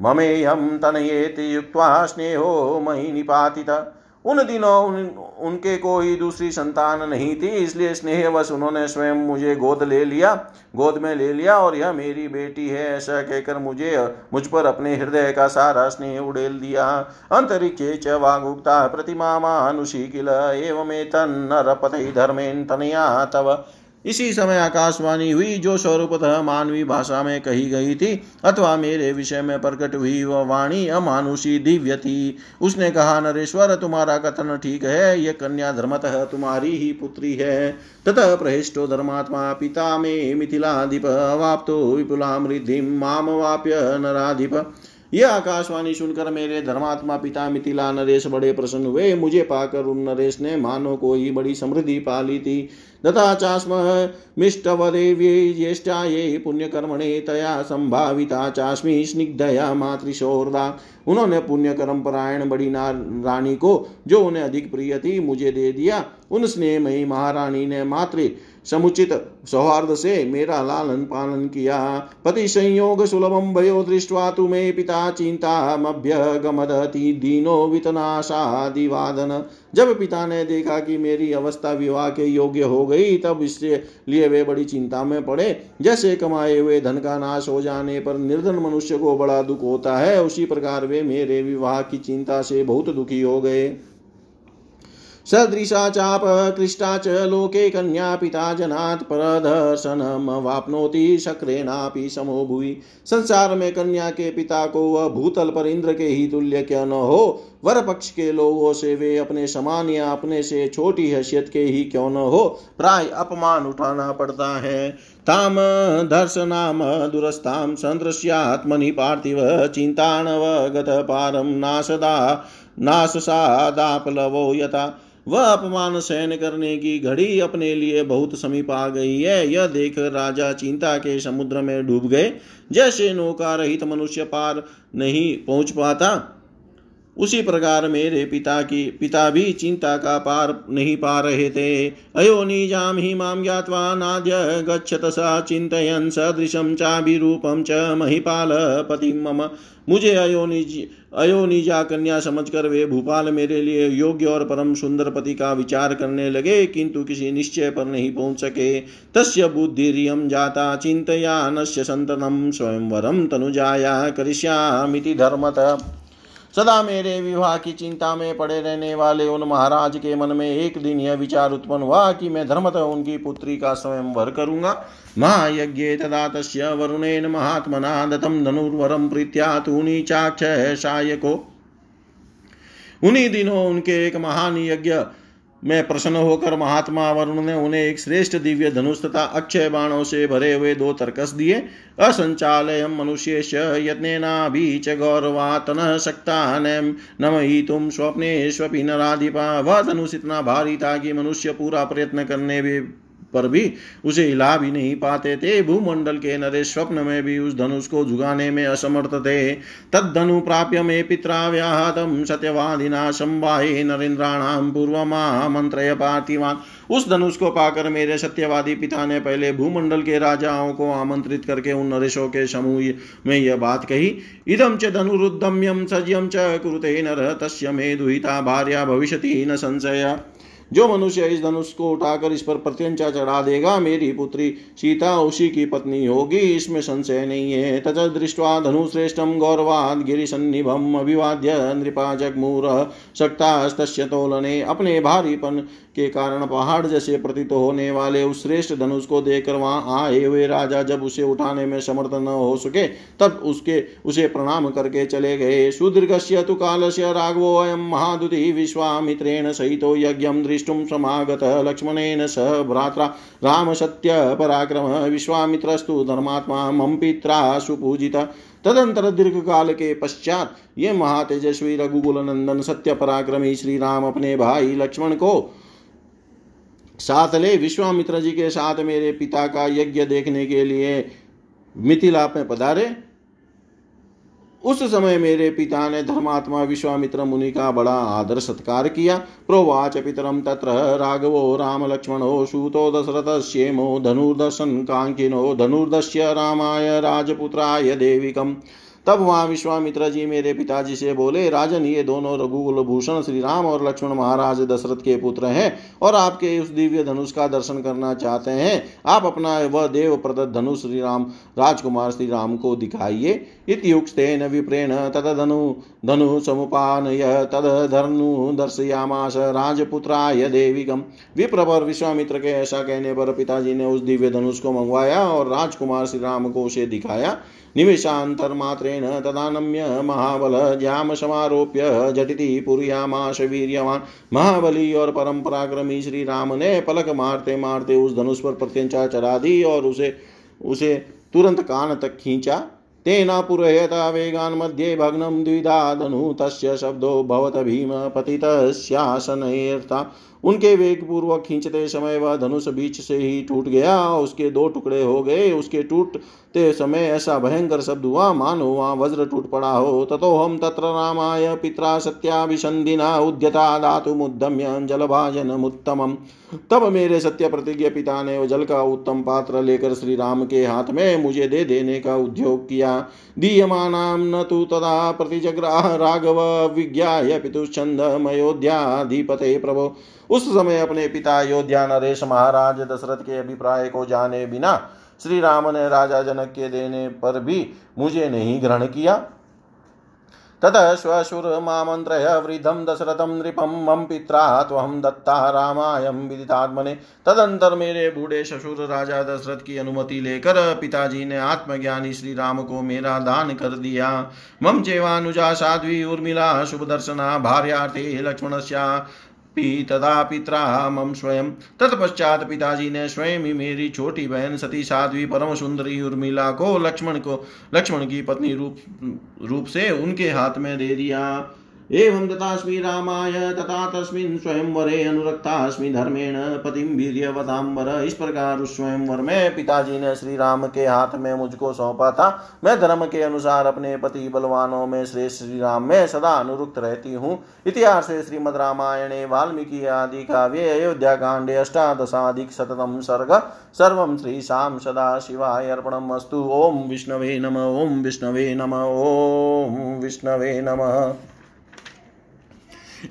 ममेयं तनयेति युक्त्वा स्नेहो मयि निपातित। उन दिनों उन, उनके कोई दूसरी संतान नहीं थी इसलिए स्नेहवश उन्होंने स्वयं मुझे गोद ले लिया गोद में ले लिया और यह मेरी बेटी है ऐसा कहकर मुझे मुझ पर अपने हृदय का सारा स्नेह उड़ेल दिया। अंतरिक्षे च वागुक्ता प्रतिमा मानुषी किल एवं तन्नरपत धर्मेन तनया तव। इसी समय आकाशवाणी हुई, जो स्वरूपतः मानवी भाषा में कही गई थी, अथवा मेरे विषय में प्रकट हुई वह वाणी अमानुषी दिव्य थी। उसने कहा, नरेश्वर, तुम्हारा कथन ठीक है, यह कन्या धर्मतः तुम्हारी ही पुत्री है। ततः प्रहिष्टो धर्मात्मा पिता में मिथिलाधिप अवाप्तो विपुला मृद्धि माम वाप्य नराधिप। यह आकाशवाणी सुनकर मेरे धर्मात्मा पिता मिथिला नरेश बड़े प्रसन्न हुए। मुझे पाकर उन नरेश ने मानो को ही बड़ी समृद्धि पाली थी। तथा चास्म मिष्टवदेव्यै ज्येष्ठायै, पुण्यकर्मणे तया संभाविता चास्मी स्निग्धया मातृशोरदा। उन्होंने पुण्य कर्म परायण बड़ी रानी को, जो उन्हें अधिक प्रिय थी, मुझे दे दिया। उन स्नेहमयी महारानी ने मातृ समुचित सौहार्द से मेरा लालन पालन किया। पति संयोग सुलभम भयो दृष्टवा तुम्हें पिता चिंता मभ्यगमदति दीनो वितनाशादिवादन जब पिता ने देखा कि मेरी अवस्था विवाह के योग्य हो गई, तब इससे लिए वे बड़ी चिंता में पड़े। जैसे कमाए हुए धन का नाश हो जाने पर निर्धन मनुष्य को बड़ा दुख होता है, उसी प्रकार वे मेरे विवाह की चिंता से बहुत दुखी हो गए। सदृशा चाप, कृष्टा च लोके कन्या पिता जनात् परदर्शनमवाप्नोति शक्रेणापि समो भुवि। संसार में कन्या के पिता को वह भूतल पर इंद्र के ही तुल्य क्या न हो वर पक्ष के लोगों से वे अपने समान या अपने से छोटी हैसियत के ही क्यों न हो, प्राय अपमान उठाना पड़ता है। ताम दर्शनाम दुरस्ताम संदृश्यात्मनि पार्थिव चिंताणव गत पारम नाशदा नाशसादापलवो यथा। वह अपमान सहन करने की घड़ी अपने लिए बहुत समीप आ गई है। यह देख राजा चिंता के समुद्र में डूब गए। जैसे नौका रहित मनुष्य पार नहीं पहुँच पाता उसी प्रकार मेरे पिता की, पिता भी चिंता का पार नहीं पा रहे थे। अयोनिजाम ही माम ज्ञावा नाद्य गच्छत स चिंतयन सदृशम चाभिरूपम च महिपाल पति मम। मुझे अयोनिज अयोनिजा कन्या समझकर वे भूपाल मेरे लिए योग्य और परम सुंदर पति का विचार करने लगे, किंतु किसी निश्चय पर नहीं पहुँच सके। तस्य बुद्धिरियम जाता चिंतया नश्य संतनम स्वयंवरम तनुजाया करिष्यामिति धर्मत। सदा मेरे विवाह की चिंता में पड़े रहने वाले उन महाराज के मन में एक दिन यह विचार उत्पन्न हुआ कि मैं धर्मतः उनकी पुत्री का स्वयं वर करूँगा। महायज्ञ तदा तस् वरुणेन महात्मना दत्तम धनुर्वरम प्रीत्या तूनी चाक्षय उन्हीं दिनों उनके एक महान यज्ञ में प्रसन्न होकर महात्मा वरुण ने उन्हें एक श्रेष्ठ दिव्य धनुष तथा अक्षय बाणों से भरे हुए दो तर्कस दिए। असंचालय मनुष्य यत्नेनाभि च गौरवातन शक्ता नमयितुम स्वप्नेष्वपि नराधिपा। वह धनुष इतना भारी था कि मनुष्य पूरा प्रयत्न करने भी पर भी उसे हिला भी नहीं पाते थे। भूमंडल के नरेश स्वप्न में भी उस धनुष को झुगाने में असमर्थ थे। तद धनु प्राप्य में पिता व्याहतम सत्यवादिना संवाहे नरेन्द्राणाम पूर्व मंत्रय पार्थिवान। उस धनुष को पाकर मेरे सत्यवादी पिता ने पहले भूमंडल के राजाओं को आमंत्रित करके उन नरेशों के समूह में यह बात कही। इदम च धनुरुद्यम्यम सज्यम च कुरुते नर, तस्य मे दुहिता भार्या भविष्य न संशय। जो मनुष्य इस धनुष को उठाकर इस पर प्रत्यंचा चढ़ा देगा, मेरी पुत्री सीता उसी की पत्नी होगी, इसमें संशय नहीं है। तच दृष्टवा धनुश्रेष्ठम गौरवाद गिरिसन्निभम अभिवाद्य नृपा जगमूर शक्तास्तस्य तोलने। अपने भारीपन के कारण पहाड़ जैसे प्रतीत होने वाले उस श्रेष्ठ धनुष को देखकर वहाँ आए हुए राजा जब उसे उठाने में समर्थ न हो सके, तब उसके, उसे प्रणाम करके चले गए। सुदीर्घस्य तु कालस्य राघवो अयम महादुति विश्वामित्रेण सहित यज्ञम दृष्टुम समागत लक्ष्मणेन स भ्रात्रा पराक्रम विश्वामित्रस्तु धर्मात्मा मम पित्रा सुपूजित। तदंतर दीर्घ काल के पश्चात ये महातेजस्वी रघुकुल नंदन सत्य पराक्रमी श्री राम अपने भाई लक्ष्मण को साथ ले विश्वामित्र जी के साथ मेरे पिता का यज्ञ देखने के लिए मिथिला में पधारे। उस समय मेरे पिता ने धर्मात्मा विश्वामित्र मुनि का बड़ा आदर सत्कार किया। प्रोवाच पितरम तत्र राघवो, राम लक्ष्मणो, सूतो दशरथ श्येमो धनुर्दर्शन कांकिनो धनुर्दश्य रामाय राजपुत्राय देविकम। तब वहाँ विश्वामित्र जी मेरे पिताजी से बोले, राजन, ये दोनों रघुकुल भूषण श्री राम और लक्ष्मण महाराज दशरथ के पुत्र हैं और आपके उस दिव्य धनुष का दर्शन करना चाहते हैं। आप अपना वह देव प्रदत्त धनुष श्री राम राजकुमार श्री राम को दिखाइए। इत्युक्तेन विप्रेण तदधनु धनु धनु समुपानय तदधनु दर्शयामास राजपुत्राय देविकम। विप्र पर विश्वामित्र के ऐसा कहने पर पिताजी ने उस दिव्य धनुष को मंगवाया और राजकुमार श्री राम को उसे दिखाया। निमिषान्तर्मात्रेण तदानम्य महाबल ज्याम समारोप्य झटिति पुर्यामाश वीर्यवान। महाबली और परम पराक्रमी श्री राम ने पलक मारते मारते उस धनुष पर प्रत्यंचा चढ़ा दी और उसे उसे तुरंत कान तक खींचा। तेना पुरयता वेगान मध्ये भग्नं द्विधा धनु तस्य शब्दो भवत भीम पतितस्यासनैर्ता उनके वेग पूर्वक खींचते समय वह धनुष बीच से ही टूट गया। उसके दो टुकड़े हो गए। उसके टूटते समय ऐसा भयंकर शब्द हुआ, मानो वहाँ वज्र टूट पड़ा हो। ततो हम तत्र रामाय पिता सत्याभिसंधिना उद्यता धातु मुद्दम्य जल भाजन उत्तम तब मेरे सत्य प्रतिज्ञ पिता ने जल का उत्तम पात्र लेकर श्री राम के हाथ में मुझे दे देने का उद्योग किया। दीयमानाम न तु तदा प्रतिजग्राह राघव विज्ञाय पितुश्चंद मयोध्याधिपते प्रभो। उस समय अपने पिता अयोध्या नरेश महाराज दशरथ के अभिप्राय को जाने बिना श्री राम ने राजा जनक के देने पर भी मुझे नहीं ग्रहण किया। ततः श्वशुरमामन्त्रय वृद्धं दशरथं नृपं मम पित्रा त्वहं दत्ता रामायं विदितात्मने। तदंतर मेरे बूढ़े ससुर राजा दशरथ की अनुमति लेकर पिताजी ने आत्मज्ञानी श्री राम को मेरा दान कर दिया। मम चेवानुजा साध्वी उर्मिला शुभ दर्शना भार्यार्थे लक्ष्मणस्या तदा पिता मम स्वयं। तत्पश्चात पिताजी ने स्वयं ही मेरी छोटी बहन सती साध्वी परम सुंदरी उर्मिला को लक्ष्मण को लक्ष्मण की पत्नी रूप रूप से उनके हाथ में दे दिया। एवं दत्तास्मि रामाय तथा तस्मिन् स्वयंवरे अनुरक्तास्मि धर्मेण पतिम वीर्यवताम्बर इस प्रकार उस स्वयंवर में पिताजी ने श्री राम के हाथ में मुझको सौंपा था। मैं धर्म के अनुसार अपने पति बलवानों में श्रेष्ठ श्री राम में सदा अनुरुक्त रहती हूँ। इतिहास श्रीमद रामायणे, वाल्मीकि आदि काव्ये, अयोध्या कांडे अष्टादशाधिक शतम सर्ग, सर्व श्री शाम सदा शिवाय अर्पणम अस्तु। ओम विष्णवे नम, ओम विष्णवे नम, ओम विष्णवे नमः।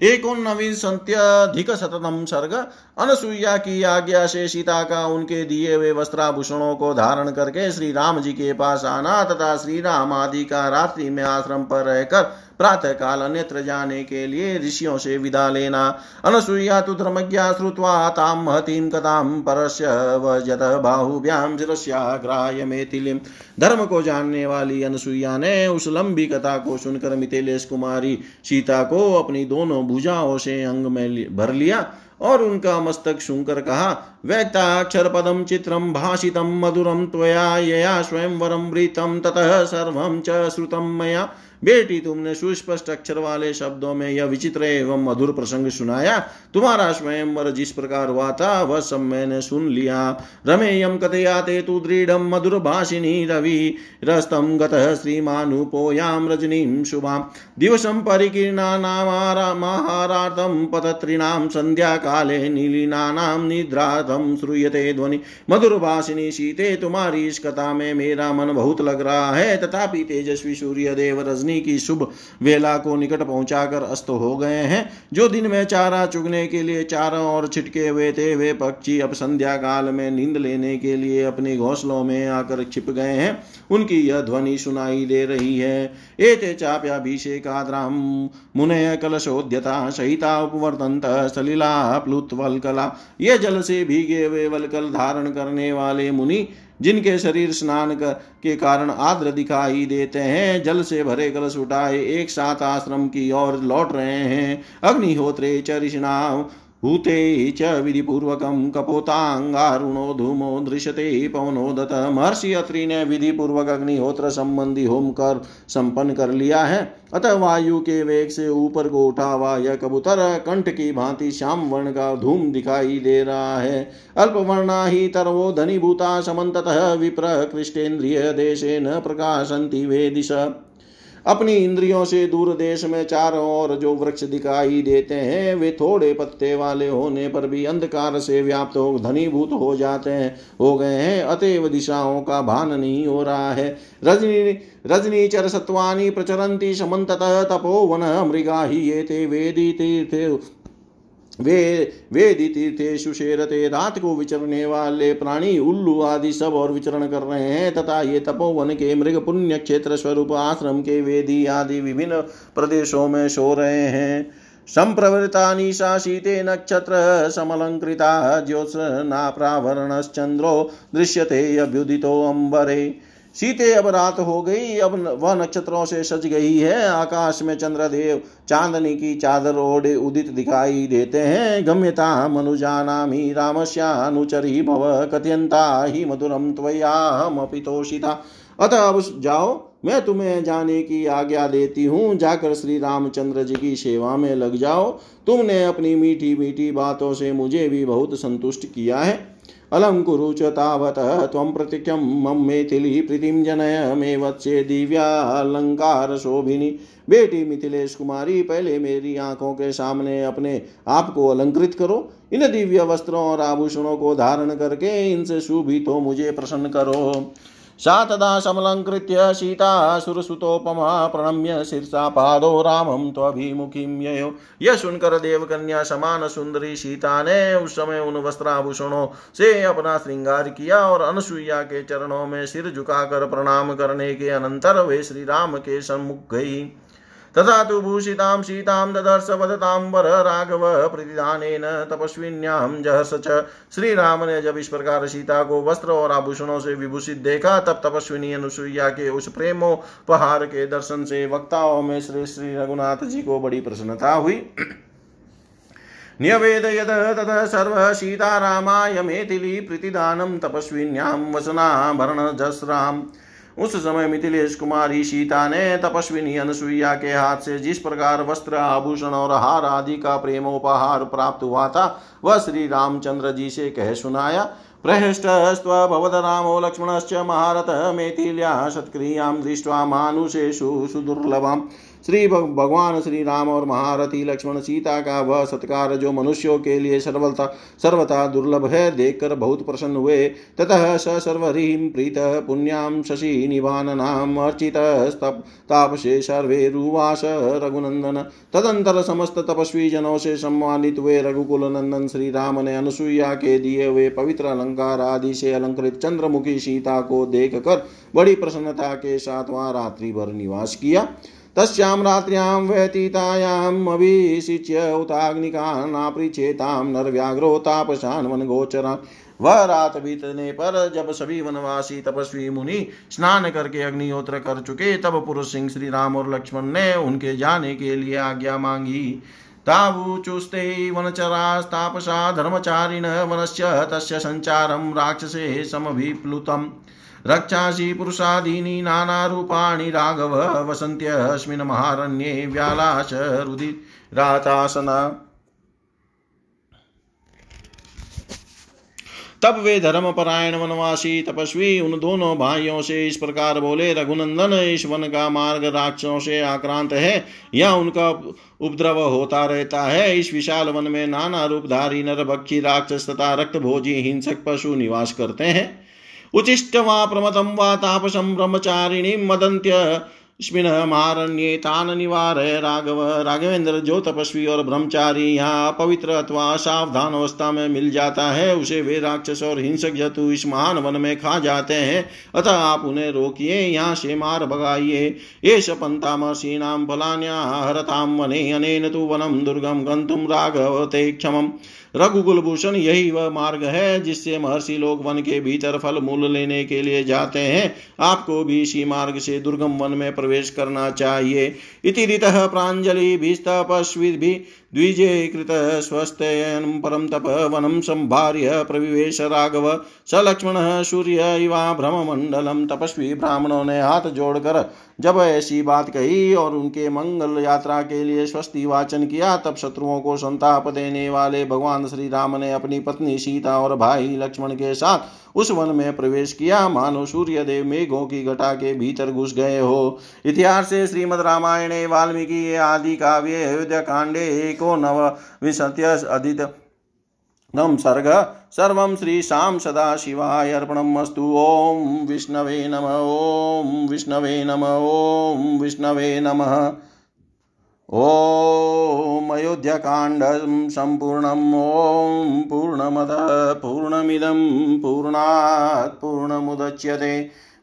एकोनवीं संत्यधिक शतम सर्ग अनसुईया की आज्ञा से सीता का उनके दिए हुए वस्त्राभूषणों को धारण करके श्री राम जी के पास आना तथा श्री राम आदि का रात्रि में आश्रम पर रहकर प्रातः काल अन्यत्र जाने के लिए ऋषियों से विदा लेना। अनसुईया तो धर्मज्ञा श्रुत्वा ताम महतीम कथाम परस्य वजत बाहुभ्याम शिरस्याग्राय मेथिलिम धर्म को जानने वाली अनसुईया ने उस लंबी कथा को सुनकर मिथिलेश कुमारी सीता को अपनी दोनों भुजाओं से अंग में भर लिया। और उनका मस्तक सुनकर कहा व्यक्ताक्षर पदम चित्रम भाषितम मधुरम त्वया यया स्वयं वरम ततः सर्वं च श्रुतम मया। बेटी, तुमने सुस्पष्ट अक्षर वाले शब्दों में यह विचित्र एवं मधुर प्रसंग सुनाया। तुम्हारा स्वयंवर जिस प्रकार हुआ था, वह सब मैंने सुन लिया। रमेयम कथयाते तु दृढ़ मधुर भाषिनी रवि। रस्तम गतः रजनीं शुभां। दिवसं संध्या काले सन्ध्याकाले नीलिनानां निद्रार्थं श्रूयते ध्वनि। मधुर भाषिनी सीते तुम्हारी इस कथा में मेरा मन बहुत लग रहा है। तथापि तेजस्वी सूर्य देव रजनी की शुभ वेला को निकट पहुंचाकर अस्त हो गए हैं। जो दिन में चारा चुगने के लिए चारों और छिटके हुए थे वे पक्षी अब संध्या काल में नींद लेने के लिए अपने घोंसलों में आकर छिप गए हैं। उनकी यह ध्वनि सुनाई दे रही है। एते चाप्याभिषेकाद्राम मुनय कलशोद्यता, सहिता उपवर्तंत सलिला प्लुतवलकला ये जल से भीगे हुए वलकल धारण करने वाले मुनि जिनके शरीर स्नान कर, के कारण आद्र दिखाई देते हैं जल से भरे कलश उठाए एक साथ आश्रम की ओर लौट रहे हैं। अग्निहोत्रे चरिष्णाम भूते च विधिपूर्वकं कपोतांगारुणो धूमो दृश्यते पवनोदत। महर्षि अत्रि ने विधिपूर्वक अग्निहोत्र संबंधी होम कर संपन्न कर लिया है। अतः वायु के वेग से ऊपर को उठा हुआ यह कबूतर कंठ की भांति श्याम वर्ण का धूम दिखाई दे रहा है। अल्प वर्णा ही तरवो धनीभूता समन्ततः विप्र कृष्टेन्द्रिय न प्रकाशंति वे दिशा अपनी इंद्रियों से दूर देश में चारों ओर जो वृक्ष दिखाई देते हैं, वे थोड़े पत्ते वाले होने पर भी अंधकार से व्याप्त हो धनीभूत हो जाते हैं, हो गए हैं, अतएव दिशाओं का भान नहीं हो रहा है। रजनी रजनी चर सत्वानी प्रचरंती समत तपोवन मृगा ही ये ते वेदी तीर्थ वे, वेदी तीर्थेशु शेरते रात को विचरने वाले प्राणी, उल्लू आदि सब और विचरण कर रहे हैं, तथा ये तपोवन के मृग पुण्य क्षेत्र स्वरूप आश्रम के वेदी आदि विभिन्न प्रदेशों में सो रहे हैं। संप्रवृता निशा शीते नक्षत्र समलंकृता ज्योत्सनाप्रावरणश्चंद्रो दृश्यते अभ्युदितो अम्बरे सीते अब रात हो गई, अब वह नक्षत्रों से सज गई है। आकाश में चंद्रदेव चांदनी की चादर ओढ़े उदित दिखाई देते हैं। गम्यता मनुजानामी रामस्यानुचरी भव कथयंता ही मधुरम त्वयामपितोषिता अतः अब जाओ, मैं तुम्हें जाने की आज्ञा देती हूँ। जाकर श्री रामचंद्र जी की सेवा में लग जाओ। तुमने अपनी मीठी मीठी बातों से मुझे भी बहुत संतुष्ट किया है। अलम कुरु च तावत् त्वं प्रतिख्यं मम मेथिली प्रीतिं जनय, मे वत्से शोभिनी बेटी मिथिलेश कुमारी, पहले मेरी आँखों के सामने अपने आप को अलंकृत करो। इन दिव्य वस्त्रों और आभूषणों को धारण करके इनसे शोभित तो मुझे प्रसन्न करो। सा तदा समलङ्कृत्य सीता सुरसुतोपमा प्रणम्य शीर्षा पादो रामं त्वभिमुखीं ययो। यह सुनकर देवकन्या समान सुंदरी सीता ने उस समय उन वस्त्राभूषणों से अपना श्रृंगार किया और अनुसुईया के चरणों में सिर झुकाकर प्रणाम करने के अनंतर वे श्री राम के सम्मुख गई। तथा तु भूषितां सीतां ददर्श वदताम्बर राघव प्रतिदानेन तपस्विन्यां जहर्ष च। श्री राम ने जब इस प्रकार सीता को वस्त्र और आभूषणों से विभूषित देखा, तब तपस्विनी अनुसुईया के उस प्रेमो प्रेमोपहार के दर्शन से वक्ताओं में श्री श्री रघुनाथ जी को बड़ी प्रसन्नता हुई। न्यवेद यद ततः सर्व सीतारामाय मेथिली प्रीतिदानं तपस्विन्यां वसनाभरणजस्राम् उस समय मिथिलेश कुमारी सीता ने तपस्विनी अनुसुईया के हाथ से जिस प्रकार वस्त्र आभूषण और हार आदि का प्रेमोपहार प्राप्त हुआ था, वह श्री रामचंद्र जी से कह सुनाया प्रहृष्टस्त्वभवद रामो लक्ष्मणश्च महारथ मेथिल्या सत्क्रियाँ दृष्ट्वा मानुषेषु सुदुर्लभम्। श्री भगवान श्री राम और महारथी लक्ष्मण सीता का वह सत्कार जो मनुष्यों के लिए सर्वता सर्वथा दुर्लभ है, देखकर बहुत प्रसन्न हुए। ततः स सर्वरीं प्रीत पुण्यां शशि निवान नाम अर्चित तापसे सर्वे रुवास रघुनंदन। तदंतर समस्त तपस्वी जनों से सम्मानित हुए रघुकुल नंदन श्री राम ने अनुसुईया के दिए हुए पवित्र अलंकार आदि से अलंकृत चंद्रमुखी सीता को देख कर बड़ी प्रसन्नता के साथ वहाँ रात्रि भर निवास किया। तस्यां रात्र्यां व्यतीतायाम् अभिषिच्य उताग्निकानापृच्छेतां नरव्याघ्रो तापशान् वनगोचरान्। वह रात बीतने पर जब सभी वनवासी तपस्वी मुनि स्नान करके अग्निहोत्र कर चुके, तब पुरुष सिंह श्री राम और लक्ष्मण ने उनके जाने के लिए आज्ञा मांगी। तावुचुस्ते वनचरास्तापसा धर्मचारिण वनस्य तस्य सञ्चारं राक्षसे समभिप्लुतम्। रक्षासि पुरुषादीनि नानारूपाणि राघव वसन्त्यस्मिन् महारण्ये व्यालाश रुदिरातासना तब वे धर्म परायण वनवासी, तपस्वी, उन दोनों भाइयों से इस प्रकार बोले, रघुनंदन, इस वन का मार्ग राक्षसों से आक्रांत है, या उनका उपद्रव होता रहता है? इस विशाल वन में नाना रूपधारी नर भक्षी राक्षस तथा रक्त भोजी, हिंसक पशु निवास करते हैं। उचिष्ट वा प्रमदं वा तापसं ब्रह्मचारिणीं मदन्त्य स्मिन मारण्ये तान निवार राघव राघवेंद्र जो तपस्वी और ब्रह्मचारी यहाँ पवित्र अथवा सावधान अवस्था में मिल जाता है, उसे वे राक्षस और हिंसक जतु इस महान वन में खा जाते हैं। अतः आप उन्हें रोकिए, यहाँ से मार भगाइए। ये पंतामसीनाम फलान्या हरताम वने अनेन तु वनम दुर्गम गंतुम राघव ते क्षम रघुकुल भूषण यही वह मार्ग है, जिससे महर्षि लोग वन के भीतर फल मूल लेने के लिए जाते हैं। आपको भी इसी मार्ग से दुर्गम वन में करना चाहिए। इति ऋतः प्राञ्जलि भी द्विजे कृतस्वस्थयनं परं तप वनं सम्भार्य प्रविवेश राघव स लक्ष्मणः सूर्य, इवा भ्रममण्डलं तपस्वी ब्राह्मणों ने हाथ जोड़कर जब ऐसी बात कही और उनके मंगल यात्रा के लिए स्वस्ति वाचन किया। तब शत्रुओं को संताप देने वाले भगवान श्री राम ने अपनी पत्नी सीता और भाई लक्ष्मण के साथ उस वन में प्रवेश किया। मानो सूर्य देव मेघों की घटा के भीतर घुस गए हो। इतिहास से श्रीमद रामायण, वाल्मीकि आदि काव्य, अयोध्या कांडे एको नव विशत्य अदित नम सर्ग सर्वं श्रीशां सदाशिवाय अर्पणमस्तु। ॐ विष्णवे नम। ॐ विष्णवे नम। ॐ विष्णवे नमः। ॐ अयोध्याकाण्डं सम्पूर्णम्। ॐ पूर्णमदः पूर्णमिदं पूर्णात् पूर्णमुदच्यते।